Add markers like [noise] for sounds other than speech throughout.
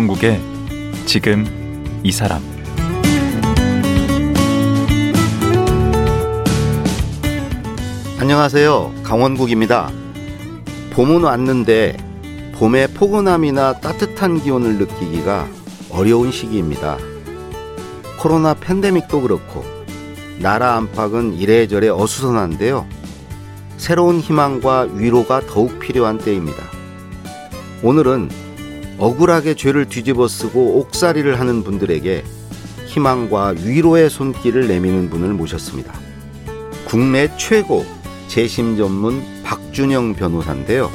강원국의 지금 이 사람 안녕하세요. 강원국입니다. 봄은 왔는데 봄의 포근함이나 따뜻한 기온을 느끼기가 어려운 시기입니다. 코로나 팬데믹도 그렇고 나라 안팎은 이래저래 어수선한데요. 새로운 희망과 위로가 더욱 필요한 때입니다. 오늘은 억울하게 죄를 뒤집어 쓰고 옥살이를 하는 분들에게 희망과 위로의 손길을 내미는 분을 모셨습니다. 국내 최고 재심 전문 박준영 변호사인데요.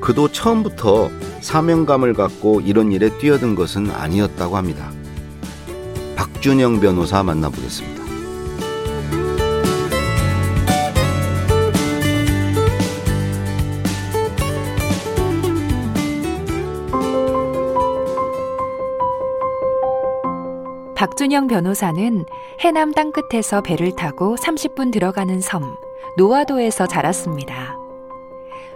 그도 처음부터 사명감을 갖고 이런 일에 뛰어든 것은 아니었다고 합니다. 박준영 변호사 만나보겠습니다. 박준영 변호사는 해남 땅끝에서 배를 타고 30분 들어가는 섬 노화도에서 자랐습니다.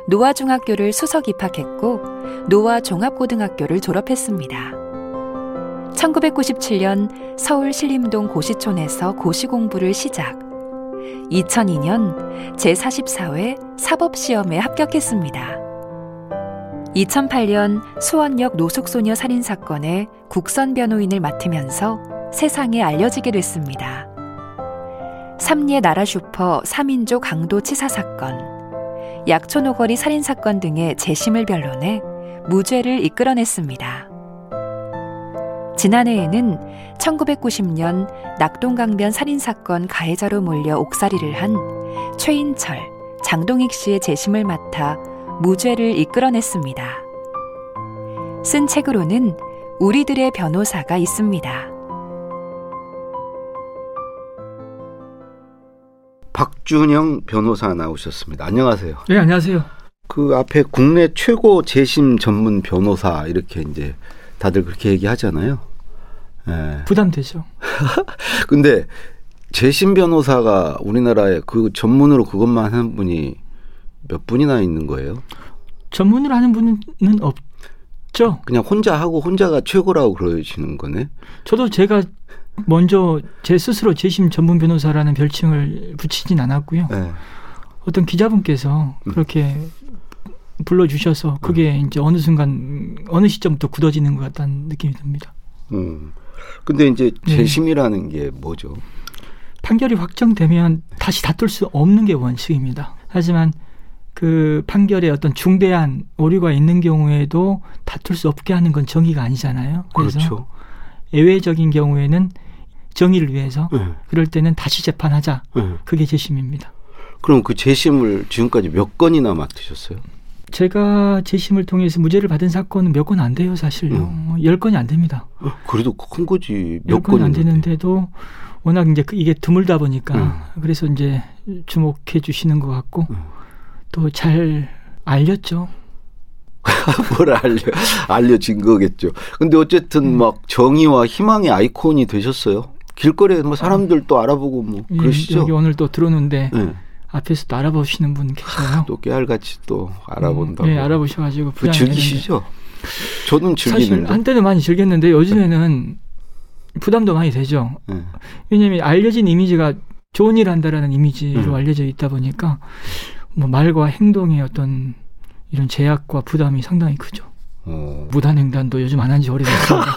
노화중학교를 수석 입학했고 노화종합고등학교를 졸업했습니다. 1997년 서울 신림동 고시촌에서 고시 공부를 시작. 2002년 제44회 사법시험에 합격했습니다. 2008년 수원역 노숙소녀 살인사건의 국선 변호인을 맡으면서 세상에 알려지게 됐습니다. 삼리의 나라 슈퍼 3인조 강도 치사 사건, 약촌오거리 살인 사건 등의 재심을 변론해 무죄를 이끌어냈습니다. 지난해에는 1990년 낙동강변 살인 사건 가해자로 몰려 옥살이를 한 최인철, 장동익 씨의 재심을 맡아 무죄를 이끌어냈습니다. 쓴 책으로는 우리들의 변호사가 있습니다. 박준영 변호사 나오셨습니다. 안녕하세요. 네, 안녕하세요. 그 앞에 국내 최고 재심 전문 변호사 이렇게 이제 다들 그렇게 얘기하잖아요. 예. 부담되죠. [laughs] 근데 재심 변호사가 우리나라에 그 전문으로 그것만 하는 분이 몇 분이나 있는 거예요? 전문으로 하는 분은 없죠. 그냥 혼자 하고 혼자가 최고라고 그러시는 거네. 저도 제가 먼저 제 스스로 재심 전문 변호사라는 별칭을 붙이진 않았고요. 네. 어떤 기자분께서 음. 그렇게 불러주셔서 그게 음. 이제 어느 순간 어느 시점부터 굳어지는 것 같다는 느낌이 듭니다. 음. 근데 이제 네. 재심이라는 네. 게 뭐죠? 판결이 확정되면 다시 다툴 수 없는 게 원칙입니다. 하지만 그 판결에 어떤 중대한 오류가 있는 경우에도 다툴 수 없게 하는 건 정의가 아니잖아요. 그래서 그렇죠. 예외적인 경우에는 정의를 위해서 네. 그럴 때는 다시 재판하자. 네. 그게 재심입니다. 그럼 그 재심을 지금까지 몇 건이나 맡으셨어요? 제가 재심을 통해서 무죄를 받은 사건은 몇 건 안 돼요, 사실요. 음. 열 건이 안 됩니다. 어, 그래도 큰 거지. 몇 건이 안 되는데도 워낙 이제 그 이게 드물다 보니까 음. 그래서 이제 주목해 주시는 것 같고 음. 또잘 알렸죠. [laughs] 뭘 알려 알려진 거겠죠. 근데 어쨌든 음. 막 정의와 희망의 아이콘이 되셨어요. 길거리에 뭐 사람들 또 알아보고 뭐 예, 그러시죠. 여기 오늘 또 들어오는데 네. 앞에서 또 알아보시는 분 계셔요. 또 깨알같이 또 알아본다고. 음, 네, 알아보셔가지고 그 즐기시죠. 저는 즐기는데. 사실 한때는 많이 즐겼는데 요즘에는 네. 부담도 많이 되죠. 네. 왜냐하면 알려진 이미지가 좋은 일 한다라는 이미지로 음. 알려져 있다 보니까 뭐 말과 행동의 어떤 이런 제약과 부담이 상당히 크죠. 어. 무단횡단도 요즘 안 한 지 오래됐습니다. [laughs]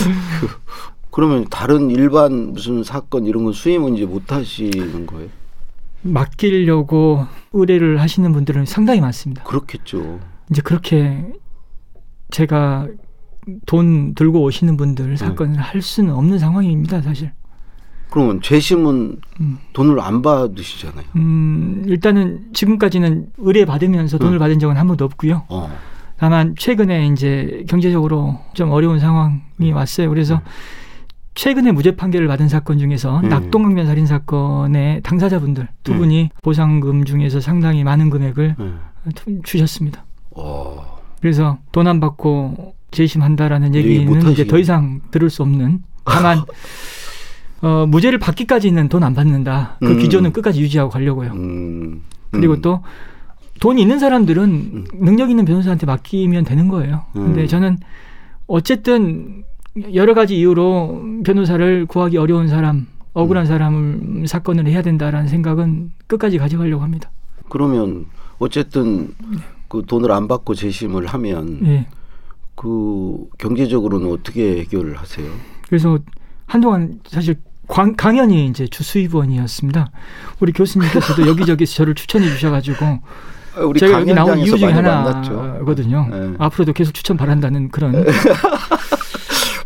[laughs] 그러면 다른 일반 무슨 사건 이런 건 수임은 이제 못 하시는 거예요? 맡기려고 의뢰를 하시는 분들은 상당히 많습니다. 그렇겠죠. 이제 그렇게 제가 돈 들고 오시는 분들 사건을 네. 할 수는 없는 상황입니다, 사실. 그러면 재심은 음. 돈을 안 받으시잖아요. 음, 일단은 지금까지는 의뢰 받으면서 돈을 음. 받은 적은 한 번도 없고요. 어. 다만 최근에 이제 경제적으로 좀 어려운 상황이 음. 왔어요. 그래서 음. 최근에 무죄 판결을 받은 사건 중에서 음. 낙동강변 살인 사건의 당사자분들 두 분이 보상금 중에서 상당히 많은 금액을 주셨습니다. 어. 그래서 돈 안 받고 재심한다라는 얘기는 이제 더 이상 들을 수 없는 다만 [laughs] 어, 무죄를 받기까지는 돈 안 받는다. 그 음. 기존은 끝까지 유지하고 가려고요. 음. 그리고 또 돈이 있는 사람들은 음. 능력 있는 변호사한테 맡기면 되는 거예요. 근데 음. 저는 어쨌든 여러 가지 이유로 변호사를 구하기 어려운 사람, 억울한 음. 사람을 사건을 해야 된다라는 생각은 끝까지 가져가려고 합니다. 그러면 어쨌든 그 돈을 안 받고 재심을 하면 네. 그 경제적으로는 어떻게 해결을 하세요? 그래서 한동안 사실 광, 강연이 이제 주 수입원이었습니다. 우리 교수님께서도 [laughs] 여기저기 저를 추천해 주셔가지고 아, 제가 여기 나온 이유 중에 하나거든요. 네. 앞으로도 계속 추천 바란다는 그런. [laughs]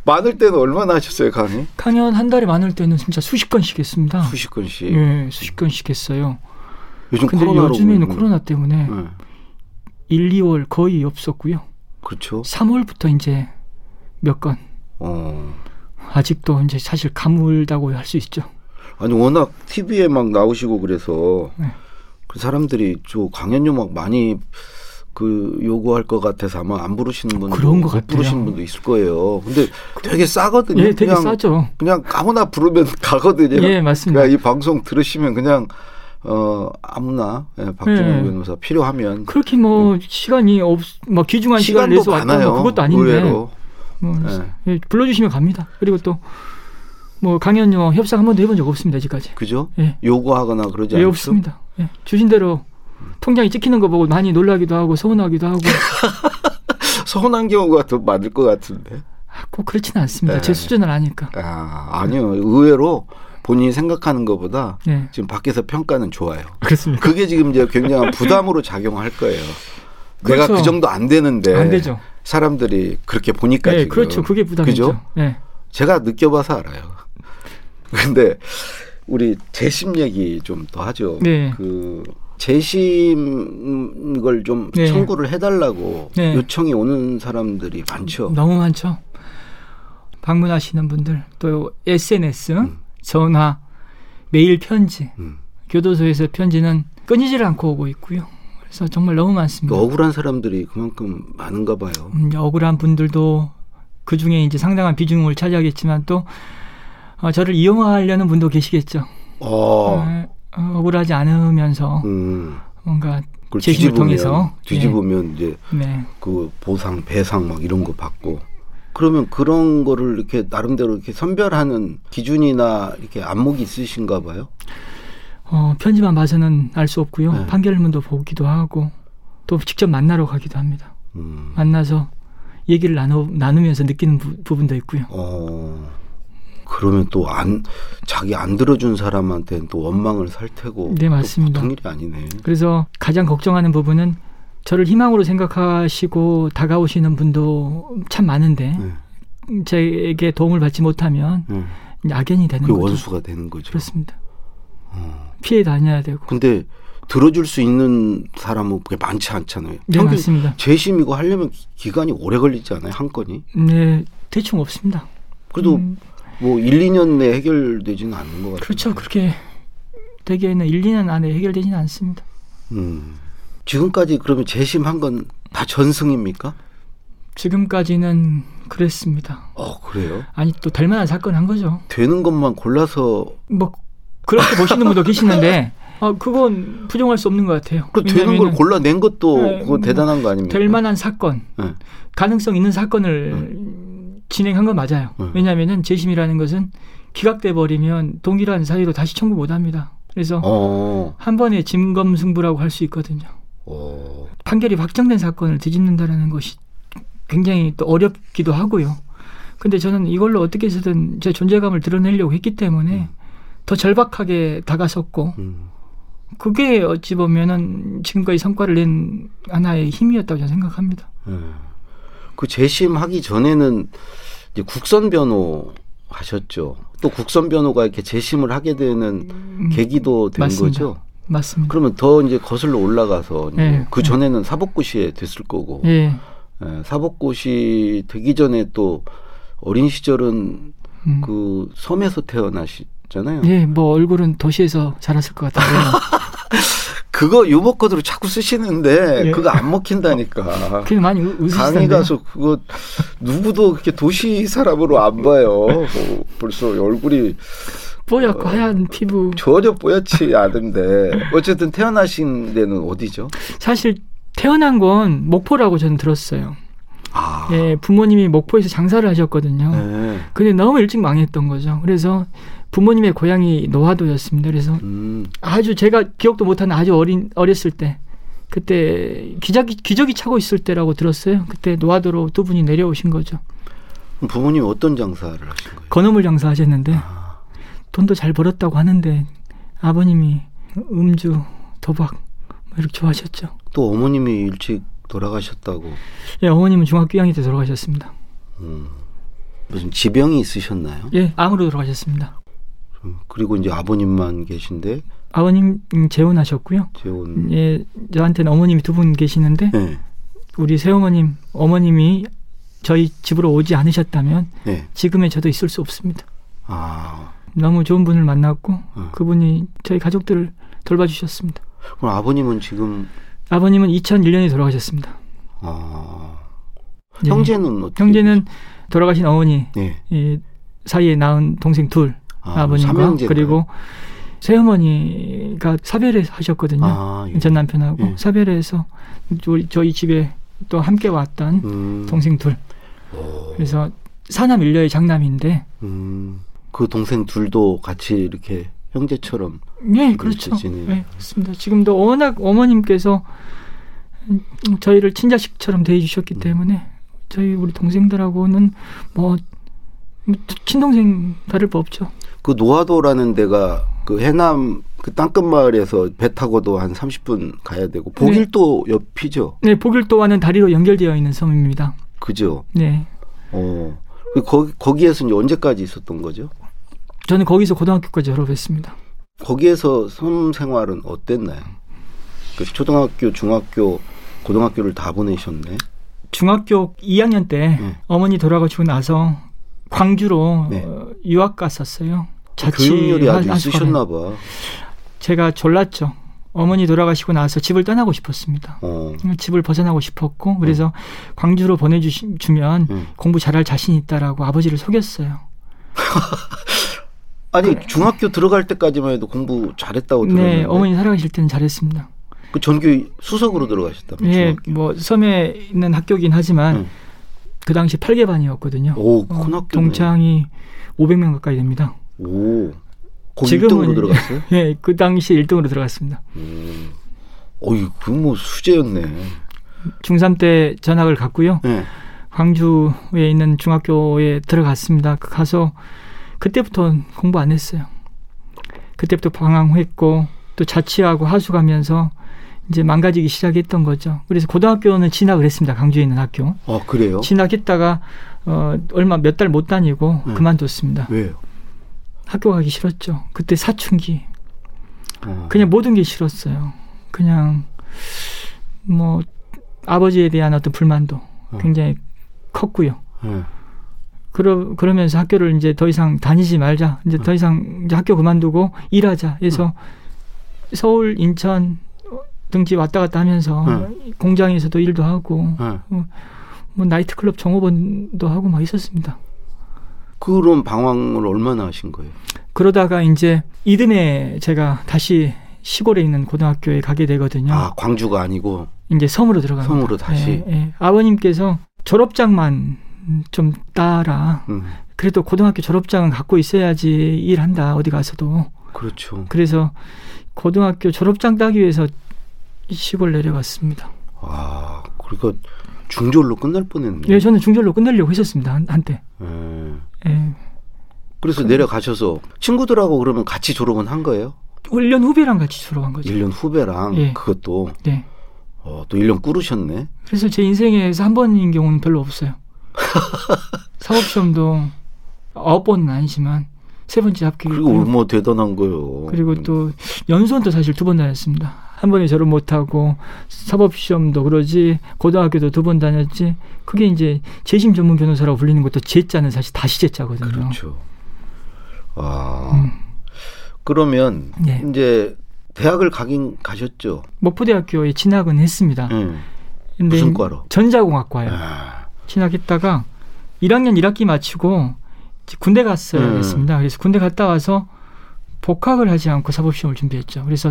많을 때는 얼마나 하셨어요 강의? 강연 한 달에 많을 때는 진짜 수십 건씩 했습니다. 수십 건씩. 네, 수십 건씩 했어요. 요즘 근데 요즘에는 코로나 때문에 네. 1, 2월 거의 없었고요. 그렇죠. 3월부터 이제 몇 건. 어. 아직도 이제 사실 가물다고 할 수 있죠. 아니 워낙 TV에 막 나오시고 그래서 네. 그 사람들이 저 강연 요막 많이 그 요구할 것 같아서 아마 안 부르시는 분도 그런 것 같아요. 부르시는 분도 있을 거예요. 근데 되게 싸거든요. 예, 되게 그냥, 싸죠. 그냥 아무나 부르면 [laughs] 가거든요. 예, 맞습니다. 그러니까 이 방송 들으시면 그냥 어 아무나 예, 박준영 예. 변호사 필요하면 그렇게 뭐 예. 시간이 없, 뭐 귀중한 시간을 내서 왔다 뭐 그것도 아닌데 의외로. 뭐 예. 예. 불러주시면 갑니다. 그리고 또 뭐 강연료 협상 한 번도 해본 적 없습니다 아직까지. 그죠? 예. 요구하거나 그러지? 예, 없습니다. 예. 주신 대로 통장이 찍히는 거 보고 많이 놀라기도 하고 서운하기도 하고. [laughs] 서운한 경우가 더 많을 것 같은데. 아, 꼭 그렇지는 않습니다. 네. 제 수준을 아니까. 아, 아니요. 의외로 본인이 생각하는 것보다 네. 지금 밖에서 평가는 좋아요. 그렇습니다. 그게 지금 이제 굉장한 부담으로 [laughs] 작용할 거예요. 그렇죠. 내가 그 정도 안 되는데 안 되죠. 사람들이 그렇게 보니까 네, 지금 그렇죠. 그게 부담이죠. 네. 제가 느껴봐서 알아요. [laughs] 근데 우리 재심 얘기 좀 더 하죠. 네. 그 재심 걸좀 네. 청구를 해달라고 네. 요청이 오는 사람들이 많죠. 너무 많죠. 방문하시는 분들 또 SNS, 음. 전화, 메일 편지, 음. 교도소에서 편지는 끊이질 않고 오고 있고요. 그래서 정말 너무 많습니다. 그 억울한 사람들이 그만큼 많은가 봐요. 음, 억울한 분들도 그 중에 이제 상당한 비중을 차지하겠지만 또 어, 저를 이용하려는 분도 계시겠죠. 어. 어, 억울하지 않으면서 음. 뭔가 재심을 통해서 뒤집으면 예. 이제 네. 그 보상 배상 막 이런 거 받고 그러면 그런 거를 이렇게 나름대로 이렇게 선별하는 기준이나 이렇게 안목이 있으신가 봐요. 어, 편지만 봐서는 알 수 없고요. 네. 판결문도 보기도 하고 또 직접 만나러 가기도 합니다. 음. 만나서 얘기를 나누, 나누면서 느끼는 부, 분도 있고요. 어. 그러면 또 안 자기 안 들어준 사람한테는 또 원망을 살 테고 네 맞습니다. 보통 일이 아니네. 그래서 가장 걱정하는 부분은 저를 희망으로 생각하시고 다가오시는 분도 참 많은데 네. 제게 도움을 받지 못하면 네. 악연이 되는 그 거죠. 원수가 되는 거죠. 그렇습니다. 어. 피해 다녀야 되고. 근데 들어줄 수 있는 사람은 그게 많지 않잖아요. 네, 맞습니다. 재심 이고 하려면 기간이 오래 걸리지 않아요? 한 건이? 네, 대충 없습니다. 그래도 음. 뭐 1, 2년 내에 해결되지는 않는 것 같아요. 그렇죠. 그렇게 되기에는 1, 2년 안에 해결되지는 않습니다. 음. 지금까지 그러면 재심한 건 다 전승입니까? 지금까지는 그랬습니다. 어, 그래요? 아니 또 될 만한 사건 한 거죠. 되는 것만 골라서 뭐 그렇게 보시는 분도 계시는데 아 [laughs] 그건 부정할 수 없는 것 같아요. 그 되는 걸 골라낸 것도 네, 그거 대단한 거 아닙니까? 될 만한 사건, 네. 가능성 있는 사건을 네. 진행한 건 맞아요. 네. 왜냐하면은 재심이라는 것은 기각돼 버리면 동일한 사유로 다시 청구 못 합니다. 그래서 어. 한 번에 진검 승부라고 할 수 있거든요. 어. 판결이 확정된 사건을 뒤집는다라는 것이 굉장히 또 어렵기도 하고요. 근데 저는 이걸로 어떻게 해서든 제 존재감을 드러내려고 했기 때문에 음. 더 절박하게 다가섰고 음. 그게 어찌 보면은 지금까지 성과를 낸 하나의 힘이었다고 저는 생각합니다. 음. 그 재심하기 전에는 이제 국선 변호 하셨죠. 또 국선 변호가 이렇게 재심을 하게 되는 음, 계기도 된 맞습니다. 거죠. 맞습니다. 그러면 더 이제 거슬러 올라가서 네, 그 전에는 네. 사법고시에 됐을 거고 네. 네, 사법고시 되기 전에 또 어린 시절은 음. 그 섬에서 태어나시 잖아요. 예, 뭐 얼굴은 도시에서 자랐을 것 같아요. [laughs] 그거 유머 코드로 자꾸 쓰시는데 예. 그거 안 먹힌다니까. [laughs] 그게 많이 웃으시던데. 강의 가서 그거 누구도 그렇게 도시 사람으로 안 봐요. 뭐 벌써 얼굴이 뽀얗고 어, 하얀 피부. 전혀 뽀얗지 않은데 어쨌든 태어나신 데는 어디죠? 사실 태어난 건 목포라고 저는 들었어요. 아. 예, 부모님이 목포에서 장사를 하셨거든요. 네. 근데 너무 일찍 망했던 거죠. 그래서 부모님의 고향이 노화도였습니다. 그래서 음. 아주 제가 기억도 못하는 아주 어린 어렸을 때 그때 기저귀 기저귀 차고 있을 때라고 들었어요. 그때 노화도로 두 분이 내려오신 거죠. 부모님 어떤 장사를 하신 거예요? 건어물 장사 하셨는데 아. 돈도 잘 벌었다고 하는데 아버님이 음주, 도박 뭐 이렇게 좋아하셨죠. 또 어머님이 일찍 돌아가셨다고. 예, 어머님은 중학교 2학년 때 돌아가셨습니다. 음, 무슨 지병이 있으셨나요? 예, 암으로 돌아가셨습니다. 음, 그리고 이제 아버님만 계신데 아버님 재혼하셨고요. 재혼. 예, 저한테는 어머님이 두 분 계시는데 네. 우리 새어머님, 어머님이 저희 집으로 오지 않으셨다면 네. 지금의 저도 있을 수 없습니다. 아. 너무 좋은 분을 만났고 어. 그분이 저희 가족들을 돌봐주셨습니다. 그럼 아버님은 지금 아버님은 2001년에 돌아가셨습니다. 아. 네. 형제는 어떻게 형제는 돌아가신 어머니 네. 이 사이에 낳은 동생 둘 아, 버님과 그리고 새어머니가 사별을 하셨거든요. 아, 예. 전 남편하고 예. 사별해서 우리 저희 집에 또 함께 왔던 음. 동생 둘. 오. 그래서 사남 일녀의 장남인데. 음. 그 동생 둘도 같이 이렇게 형제처럼. 네, 그렇죠. 지내요. 네, 그렇습니다. 지금도 워낙 어머님께서 저희를 친자식처럼 대해주셨기 음. 때문에 저희 우리 동생들하고는 뭐 친동생 다를 바 없죠. 그 노화도라는 데가 그 해남 그 땅끝 마을에서 배 타고도 한 30분 가야 되고 보길도 네. 옆이죠. 네, 보길도와는 다리로 연결되어 있는 섬입니다. 그죠. 네. 어. 그 거기 거기에서 이제 언제까지 있었던 거죠? 저는 거기서 고등학교까지 졸업했습니다. 거기에서 섬 생활은 어땠나요? 그 초등학교, 중학교, 고등학교를 다 보내셨네. 중학교 2학년 때 네. 어머니 돌아가시고 나서 광주로 네. 어, 유학 갔었어요. 자취 교육열이 아주 있으셨나 봐. 제가 졸랐죠. 어머니 돌아가시고 나서 집을 떠나고 싶었습니다. 어. 집을 벗어나고 싶었고 그래서 어. 광주로 보내주면 음. 공부 잘할 자신 있다라고 아버지를 속였어요. [laughs] 아니 중학교 들어갈 때까지만 해도 공부 잘했다고 들었는데. 네, 어머니 살아계실 때는 잘했습니다. 그 전교 수석으로 들어가셨다면? 네, 뭐 섬에 있는 학교긴 하지만 음. 그 당시 8개 반이었거든요. 오, 큰 어, 학교. 동창이 500명 가까이 됩니다. 오. 지금은 1등으로 들어갔어요? [laughs] 예, 그 당시 1등으로 들어갔습니다. 음. 어이, 그뭐 수제였네. 중3 때 전학을 갔고요. 네. 광주에 있는 중학교에 들어갔습니다. 가서 그때부터 공부 안 했어요. 그때부터 방황했고 또 자취하고 하수 가면서 이제 망가지기 시작했던 거죠. 그래서 고등학교는 진학을 했습니다. 강주에 있는 학교. 아 그래요? 진학했다가 어 얼마 몇 달 못 다니고 네. 그만뒀습니다. 왜요? 학교 가기 싫었죠. 그때 사춘기. 어. 그냥 모든 게 싫었어요. 그냥 뭐 아버지에 대한 어떤 불만도 어. 굉장히 컸고요. 네. 그러 그러면서 학교를 이제 더 이상 다니지 말자. 이제 어. 더 이상 이제 학교 그만두고 일하자. 해서 어. 서울, 인천 등지 왔다 갔다 하면서 네. 공장에서도 일도 하고 네. 어, 뭐 나이트클럽 종업원도 하고 막 있었습니다. 그런 방황을 얼마나 하신 거예요? 그러다가 이제 이듬해 제가 다시 시골에 있는 고등학교에 가게 되거든요. 아 광주가 아니고 이제 섬으로 들어갑니다. 섬으로 다시. 예, 예. 아버님께서 졸업장만 좀 따라. 음. 그래도 고등학교 졸업장은 갖고 있어야지 일한다 어디 가서도. 그렇죠. 그래서 고등학교 졸업장 따기 위해서 시골 내려갔습니다. 아, 그러니까 중졸로 끝날 뻔했네요. 예, 저는 중졸로 끝내려고 했었습니다. 한, 한때. 예. 예. 그래서 그, 내려가셔서 친구들하고 그러면 같이 졸업은 한 거예요? 1년 후배랑 같이 졸업한 거죠. 1년 후배랑 예. 그것도 네. 어, 또 1년 꾸르셨네. 그래서 제 인생에서 한 번인 경우는 별로 없어요. [laughs] 사법시험도 아홉 번은 아니지만 세 번째 합격. 그리고 뭐 대단한 거요. 그리고 또 연수원도 사실 두 번 다녔습니다. 한 번에 졸업 못하고 사법시험도 그러지 고등학교도 두 번 다녔지 그게 이제 재심 전문 변호사라고 불리는 것도 제자는 사실 다시 제자거든요. 그렇죠. 아 음. 그러면 네. 이제 대학을 가긴 가셨죠. 목포대학교에 진학은 했습니다. 음. 근데 무슨 과로? 전자공학과요. 아. 진학했다가 1학년 1학기 마치고 군대 갔어야 음. 했습니다. 그래서 군대 갔다 와서 복학을 하지 않고 사법시험을 준비했죠. 그래서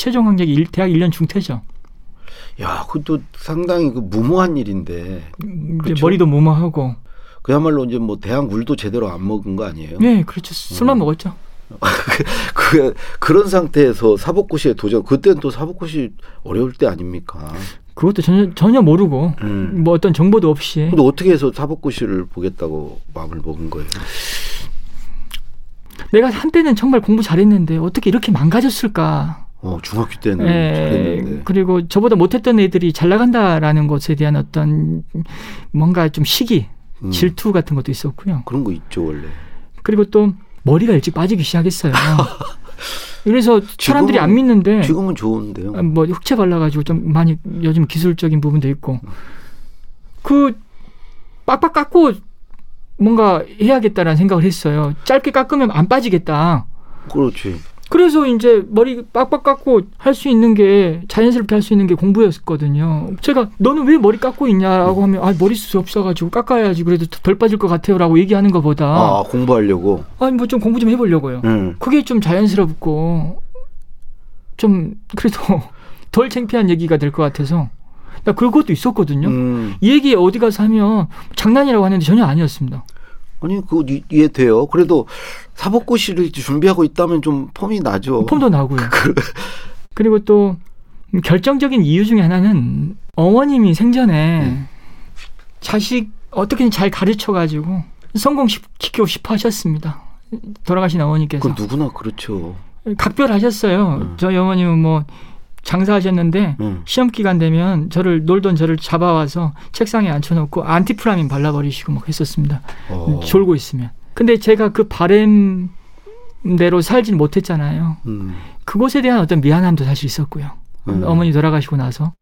최종 학력이 대학 1년 중퇴죠. 야, 그것도 상당히 그 무모한 일인데. 그렇죠? 머리도 무모하고. 그야말로 이제 뭐 대학 물도 제대로 안 먹은 거 아니에요? 네, 그렇죠. 술만 음. 먹었죠. [laughs] 그, 그런 상태에서 사법고시에 도전, 그때는 또 사법고시 어려울 때 아닙니까? 그것도 전혀, 전혀 모르고, 음. 뭐 어떤 정보도 없이. 근데 어떻게 해서 사법고시를 보겠다고 마음을 먹은 거예요? 내가 한때는 정말 공부 잘했는데 어떻게 이렇게 망가졌을까? 어, 중학교 때는 예, 잘했는데. 그리고 저보다 못했던 애들이 잘 나간다라는 것에 대한 어떤 뭔가 좀 시기, 음. 질투 같은 것도 있었고요. 그런 거 있죠, 원래. 그리고 또 머리가 일찍 빠지기 시작했어요. [laughs] 그래서 사람들이 안 믿는데 지금은 좋은데요. 아, 뭐 흑채 발라가지고 좀 많이 요즘 기술적인 부분도 있고 그 빡빡 깎고 뭔가 해야겠다라는 생각을 했어요. 짧게 깎으면 안 빠지겠다. 그렇지. 그래서 이제 머리 빡빡 깎고 할 수 있는 게 자연스럽게 할 수 있는 게 공부였거든요. 제가 너는 왜 머리 깎고 있냐라고 하면 아 머리숱이 없어가지고 깎아야지 그래도 덜 빠질 것 같아요라고 얘기하는 것보다 아 공부하려고 아니 뭐 좀 공부 좀 해보려고요. 음. 그게 좀 자연스럽고 좀 그래도 [laughs] 덜 창피한 얘기가 될 것 같아서 나 그것도 있었거든요. 음. 이 얘기 어디 가서 하면 장난이라고 하는데 전혀 아니었습니다. 아니 그거 이해돼요. 그래도 사법고시를 준비하고 있다면 좀 폼이 나죠. 폼도 나고요. [laughs] 그리고 또 결정적인 이유 중에 하나는 어머님이 생전에 네. 자식 어떻게든 잘 가르쳐 가지고 성공시키고 싶어 하셨습니다. 돌아가신 어머니께서. 그 누구나 그렇죠. 각별하셨어요. 네. 저희 어머님은 뭐 장사하셨는데 음. 시험 기간 되면 저를 놀던 저를 잡아와서 책상에 앉혀놓고 안티프라민 발라버리시고 막 했었습니다. 어. 졸고 있으면. 근데 제가 그 바램대로 살진 못했잖아요. 음. 그곳에 대한 어떤 미안함도 사실 있었고요. 음. 어머니 돌아가시고 나서.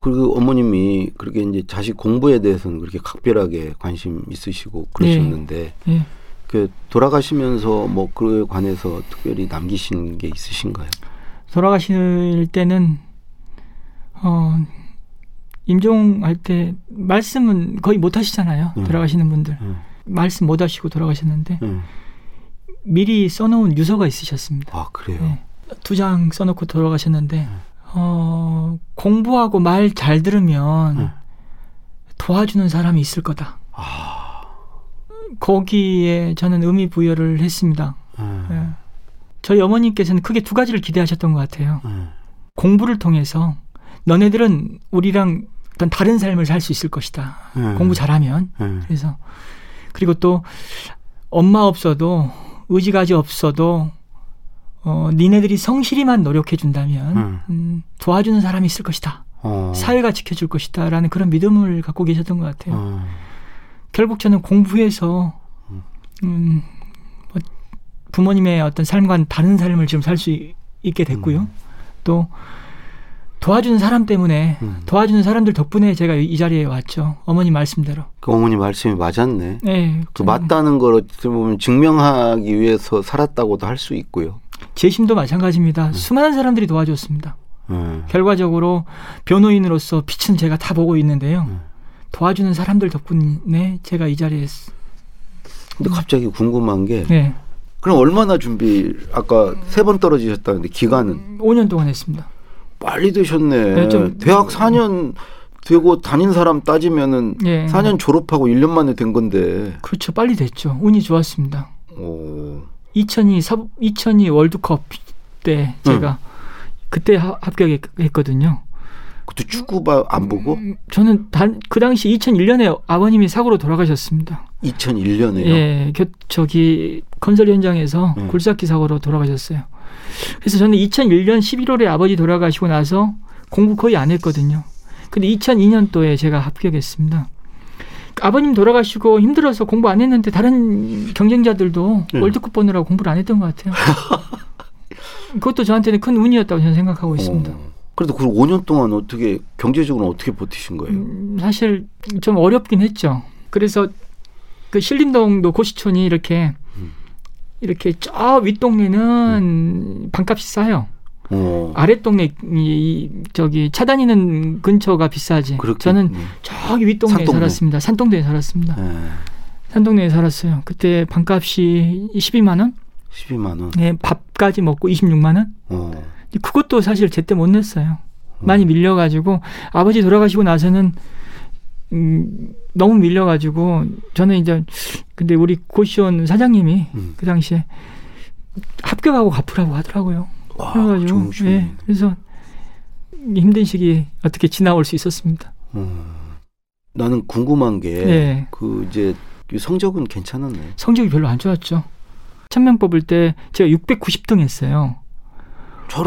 그리고 어머님이 그렇게 이제 자식 공부에 대해서는 그렇게 각별하게 관심 있으시고 그러셨는데 네. 네. 그 돌아가시면서 뭐 그에 관해서 특별히 남기신 게 있으신가요? 돌아가실 때는 어 임종할 때 말씀은 거의 못 하시잖아요. 음. 돌아가시는 분들 음. 말씀 못 하시고 돌아가셨는데 음. 미리 써놓은 유서가 있으셨습니다. 아 그래요? 네. 두장 써놓고 돌아가셨는데 어 공부하고 말 잘 들으면 도와주는 사람이 있을 거다. 아. 거기에 저는 의미 부여를 했습니다. 네. 저희 어머님께서는 크게 두 가지를 기대하셨던 것 같아요. 음. 공부를 통해서 너네들은 우리랑 어떤 다른 삶을 살 수 있을 것이다. 음. 공부 잘하면. 음. 그래서 그리고 또 엄마 없어도 의지가지 없어도 어, 니네들이 성실히만 노력해 준다면 음. 음, 도와주는 사람이 있을 것이다. 어. 사회가 지켜줄 것이다라는 그런 믿음을 갖고 계셨던 것 같아요. 어. 결국 저는 공부해서 음, 음 부모님의 어떤 삶과는 다른 삶을 지금 살 수 있게 됐고요. 음. 또 도와주는 사람 때문에 음. 도와주는 사람들 덕분에 제가 이 자리에 왔죠. 어머니 말씀대로. 그 어머니 말씀이 맞았네. 네. 그 맞다는 걸 어떻게 보면 증명하기 위해서 살았다고도 할 수 있고요. 재심도 마찬가지입니다. 음. 수많은 사람들이 도와줬습니다. 음. 결과적으로 변호인으로서 빛은 제가 다 보고 있는데요. 음. 도와주는 사람들 덕분에 제가 이 자리에. 근데 갑자기 궁금한 게 네. 그럼 얼마나 준비 아까 세 번 떨어지셨다는데 기간은 5년 동안 했습니다. 빨리 되셨네. 네, 좀, 대학 4년 되고 다닌 사람 따지면은 예. 4년 졸업하고 1년 만에 된 건데. 그렇죠. 빨리 됐죠. 운이 좋았습니다. 오. 2002 사, 2002 월드컵 때 제가 응. 그때 하, 합격했거든요. 그때 축구 안 보고? 음, 저는 단, 그 당시 2001년에 아버님이 사고로 돌아가셨습니다. 2001년에요? 예, 겨, 저기 건설 현장에서 음. 굴삭기 사고로 돌아가셨어요. 그래서 저는 2001년 11월에 아버지 돌아가시고 나서 공부 거의 안 했거든요. 근데 2002년도에 제가 합격했습니다. 아버님 돌아가시고 힘들어서 공부 안 했는데 다른 경쟁자들도 네. 월드컵 보느라고 공부를 안 했던 것 같아요. [laughs] 그것도 저한테는 큰 운이었다고 저는 생각하고 있습니다. 어. 그래도 그 5년 동안 어떻게 경제적으로 어떻게 버티신 거예요? 음, 사실 좀 어렵긴 했죠. 그래서 그 신림동도 고시촌이 이렇게 음. 이렇게 저 윗동네는 음. 반값이 싸요. 어. 아랫 동네 이 저기 차 다니는 근처가 비싸지. 그렇게, 저는 음. 저기 윗동네에 산동네. 살았습니다. 산동네에 살았습니다. 네. 산동네에 살았어요. 그때 반값이 12만 원? 12만 원. 네, 밥까지 먹고 26만 원. 어. 그것도 사실 제때 못 냈어요. 많이 음. 밀려 가지고 아버지 돌아가시고 나서는 음, 너무 밀려가지고 저는 이제 근데 우리 고시원 사장님이 음. 그 당시에 합격하고 갚으라고 하더라고요. 와, 그래가지고 예, 그래서 힘든 시기 어떻게 지나올 수 있었습니다. 음. 나는 궁금한 게그 네. 이제 성적은 괜찮았네. 성적이 별로 안 좋았죠. 천명 뽑을 때 제가 690등 했어요.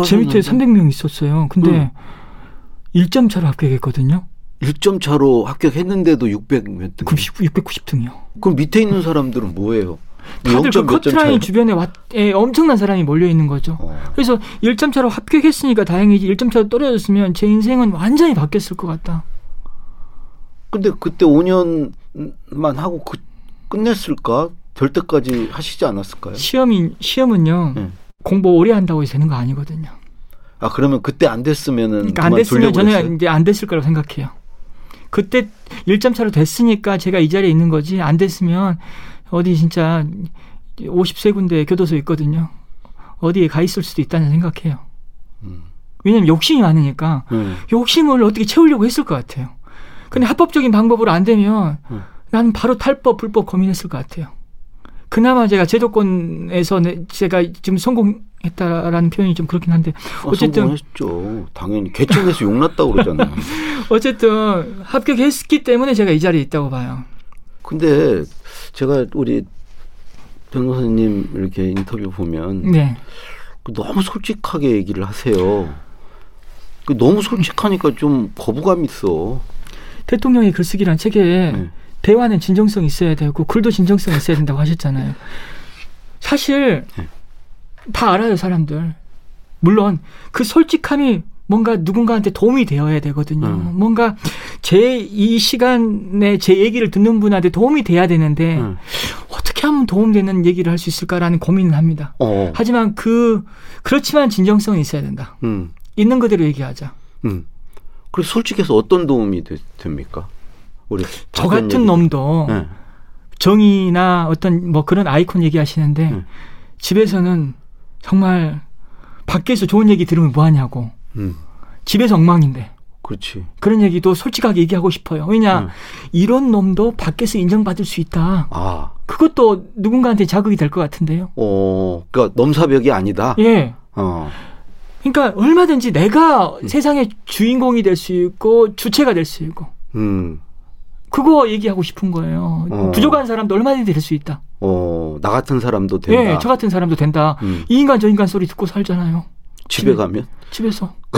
제 밑에 300명 있었어요. 근데 응. 1점 차로 합격했거든요. 1점 차로 합격했는데도 600 몇 등. 90, 690등이요. 그럼 밑에 있는 사람들은 뭐예요? 다들 그 커트라인 주변에 왔, 예, 엄청난 사람이 몰려 있는 거죠. 어. 그래서 1점 차로 합격했으니까 다행이지 1점 차로 떨어졌으면 제 인생은 완전히 바뀌었을 것 같다. 근데 그때 5년만 하고 그, 끝냈을까? 될 때까지 하시지 않았을까요? 시험이 시험은요. 네. 공부 오래 한다고 해서 되는 거 아니거든요. 아 그러면 그때 안 됐으면은 그러니까 안 됐으면 저는? 이제 안 됐을 거라고 생각해요. 그때 1점 차로 됐으니까 제가 이 자리에 있는 거지 안 됐으면 어디 진짜 50세 군데 교도소 있거든요. 어디에 가 있을 수도 있다는 생각해요. 음. 왜냐면 욕심이 많으니까 음. 욕심을 어떻게 채우려고 했을 것 같아요. 근데 합법적인 방법으로 안 되면 음. 나는 바로 탈법, 불법 고민했을 것 같아요. 그나마 제가 제도권에서 제가 지금 성공 했다라는 표현이 좀 그렇긴 한데 아, 어쨌든 아, 성공했죠. 당연히 개천에서 용났다고 그러잖아요. [laughs] 어쨌든 합격했기 때문에 제가 이 자리에 있다고 봐요. 근데 제가 우리 변호사님 이렇게 인터뷰 보면 네. 그 너무 솔직하게 얘기를 하세요. 그 너무 솔직하니까 좀 거부감 있어. 대통령의 글쓰기란 책에 네. 대화는 진정성 있어야 되고 글도 진정성 있어야 된다고 하셨잖아요. 사실 네. 다 알아요 사람들. 물론 그 솔직함이 뭔가 누군가한테 도움이 되어야 되거든요. 음. 뭔가 제 이 시간에 제 얘기를 듣는 분한테 도움이 돼야 되는데 음. 어떻게 하면 도움되는 얘기를 할 수 있을까라는 고민을 합니다. 어. 하지만 그 그렇지만 진정성이 있어야 된다. 음. 있는 그대로 얘기하자. 음. 그래서 솔직해서 어떤 도움이 되, 됩니까? 우리 저 같은 얘기. 놈도 네. 정의나 어떤 뭐 그런 아이콘 얘기하시는데 네. 집에서는 정말 밖에서 좋은 얘기 들으면 뭐 하냐고. 음. 집에서 엉망인데. 그렇지. 그런 얘기도 솔직하게 얘기하고 싶어요. 왜냐 음. 이런 놈도 밖에서 인정받을 수 있다. 아. 그것도 누군가한테 자극이 될 것 같은데요. 어, 그러니까 넘사벽이 아니다. 예. 어. 그러니까 얼마든지 내가 음. 세상의 주인공이 될 수 있고 주체가 될 수 있고. 음. 그거 얘기하고 싶은 거예요. 어. 부족한 사람도 얼마든지 될 수 있다. 어, 나 같은 사람도 된다. 네, 저 같은 사람도 된다. 음. 이 인간 저 인간 소리 듣고 살잖아요. 집에, 집에 가면? 집에서. [laughs]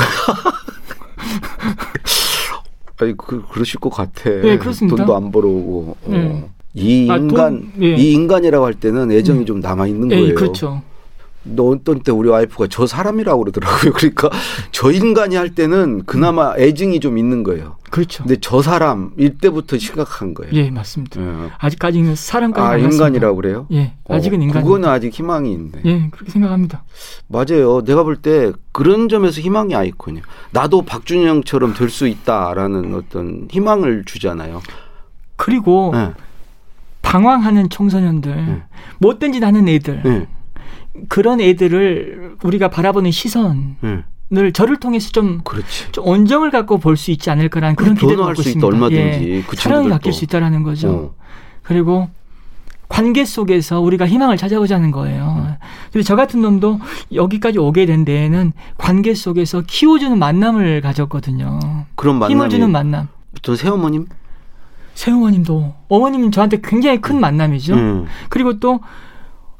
아니 그 그러실 것 같아. 네, 그렇습니다. 돈도 안 벌어오고. 어. 네. 이 인간 아, 돈, 네. 이 인간이라고 할 때는 애정이 음. 좀 남아 있는 네, 거예요. 그렇죠. 어떤 때 우리 와이프가 저 사람이라고 그러더라고요. [laughs] 그러니까 저 인간이 할 때는 그나마 애증이 좀 있는 거예요. 그렇죠. 근데 저 사람 이때부터 심각한 거예요. 예, 맞습니다. 예. 아직까지는 사람까지 아, 인간이라고 그래요? 예, 아직은 어, 인간. 그거는 아직 희망이 있네. 예, 그렇게 생각합니다. 맞아요. 내가 볼 때 그런 점에서 희망이 아이콘이에요. 나도 박준영처럼 될 수 있다라는 어떤 희망을 주잖아요. 그리고 예. 방황하는 청소년들, 예. 못된 짓 하는 애들. 예. 그런 애들을 우리가 바라보는 시선. 음. 을 저를 통해서 좀, 좀 온정을 갖고 볼 수 있지 않을까라는 그런 기대를 갖고 있습니다. 얼마든지 예, 그 사랑이 바뀔 수 있다라는 거죠. 어. 그리고 관계 속에서 우리가 희망을 찾아보자는 거예요. 음. 근데 저 같은 놈도 여기까지 오게 된 데에는 관계 속에서 키워주는 만남을 가졌거든요. 그런 만남 힘을 주는 만남. 전 새어머님? 새어머님도 어머님 저한테 굉장히 큰 만남이죠. 음. 그리고 또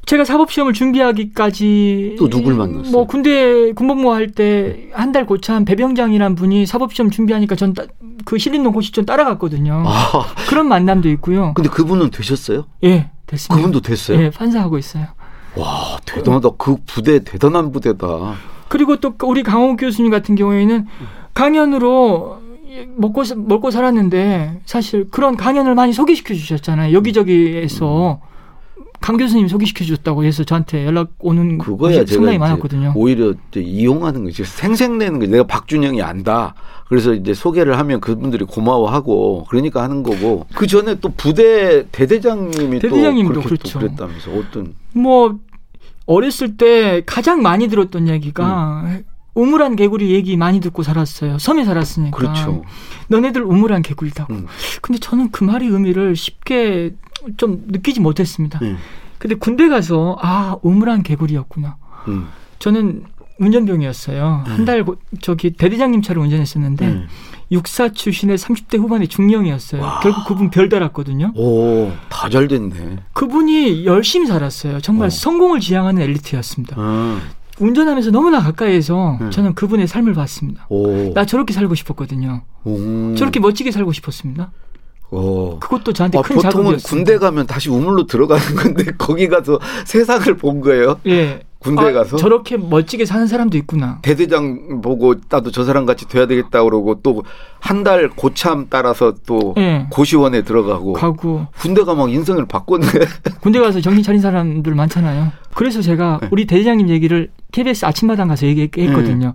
제가 사법 시험을 준비하기까지 또 누굴 만났어요? 뭐 군대 군복무 할 때 한 달 고참 배병장이란 분이 사법 시험 준비하니까 전 그 신림동 고시촌 따라갔거든요. 아. 그런 만남도 있고요. 근데 그분은 되셨어요? 예, 됐습니다. 그분도 됐어요? 예, 판사하고 있어요. 와, 대단하다. 그 부대 대단한 부대다. 그리고 또 우리 강호 교수님 같은 경우에는 강연으로 먹고 먹고 살았는데 사실 그런 강연을 많이 소개시켜 주셨잖아요. 여기저기에서 음. 강 교수님 소개시켜 주셨다고 해서 저한테 연락 오는 그거야 상당히 많았거든요. 오히려 이용하는 거지. 생색내는 거지. 내가 박준영이 안다. 그래서 이제 소개를 하면 그분들이 고마워하고 그러니까 하는 거고 그 전에 또 부대 대대장님이 대대장님도 또 그렇죠. 또 그랬다면서 어떤 뭐 어렸을 때 가장 많이 들었던 얘기가 음. 우물한 개구리 얘기 많이 듣고 살았어요. 섬에 살았으니까. 그렇죠. 너네들 우물한 개구리다고. 음. 근데 저는 그 말의 의미를 쉽게 좀 느끼지 못했습니다. 음. 근데 군대 가서 아 우물한 개구리였구나. 음. 저는 운전병이었어요. 음. 한달 저기 대대장님 차를 운전했었는데 음. 육사 출신의 30대 후반의 중령이었어요. 와. 결국 그분 별 달았거든요. 오, 다 잘 됐네. 그분이 열심히 살았어요. 정말 어. 성공을 지향하는 엘리트였습니다. 음. 운전하면서 너무나 가까이에서 음. 저는 그분의 삶을 봤습니다. 오. 나 저렇게 살고 싶었거든요. 오. 저렇게 멋지게 살고 싶었습니다. 오. 그것도 저한테 아, 큰 보통은 자극이었습니다. 군대 가면 다시 우물로 들어가는 건데 거기 가서 [laughs] 세상을 본 거예요. 예. 군대 아, 가서 저렇게 멋지게 사는 사람도 있구나. 대대장 보고 나도 저 사람 같이 돼야 되겠다 그러고 또 한 달 고참 따라서 또 네. 고시원에 들어가고 가고 군대가 막 인생을 바꿨네. [laughs] 군대 가서 정신 차린 사람들 많잖아요. 그래서 제가 네. 우리 대대장님 얘기를 KBS 아침마당 가서 얘기했거든요. 네.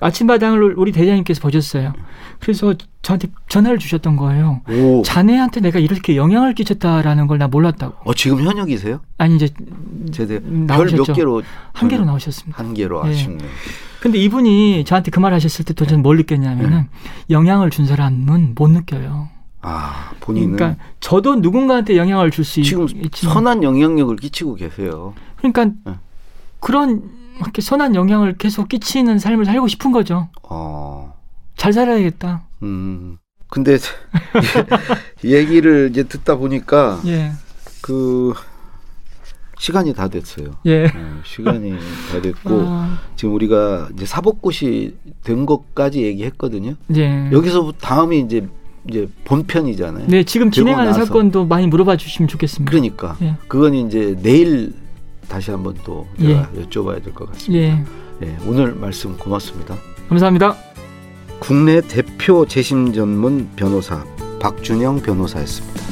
아침마당을 우리 대장님께서 보셨어요. 그래서 저한테 전화를 주셨던 거예요. 오. 자네한테 내가 이렇게 영향을 끼쳤다라는 걸 나 몰랐다고. 어 지금 현역이세요? 아니 이제 제대 별몇 개로 한 개로 나오셨습니다. 한 개로 예. 아쉽네. 근데 이분이 저한테 그 말 하셨을 때또 저는 뭘 느꼈냐면은 네. 영향을 준 사람은 못 느껴요. 아 본인은 그러니까 저도 누군가한테 영향을 줄 수 있지만 선한 영향력을 끼치고 계세요. 그러니까 네. 그런 이렇게 선한 영향을 계속 끼치는 삶을 살고 싶은 거죠. 어. 잘 살아야겠다. 음. 근데 [laughs] 얘기를 이제 듣다 보니까 예. 그 시간이 다 됐어요. 예. 네, 시간이 다 됐고 아. 지금 우리가 이제 사법고시 된 것까지 얘기했거든요. 예. 여기서 다음이 이제 이제 본편이잖아요. 네, 지금 진행하는 사건도 많이 물어봐 주시면 좋겠습니다. 그러니까 예. 그건 이제 내일 다시 한번 또 제가 예. 여쭤봐야 될 것 같습니다. 예. 예. 오늘 말씀 고맙습니다. 감사합니다. 국내 대표 재심 전문 변호사 박준영 변호사였습니다.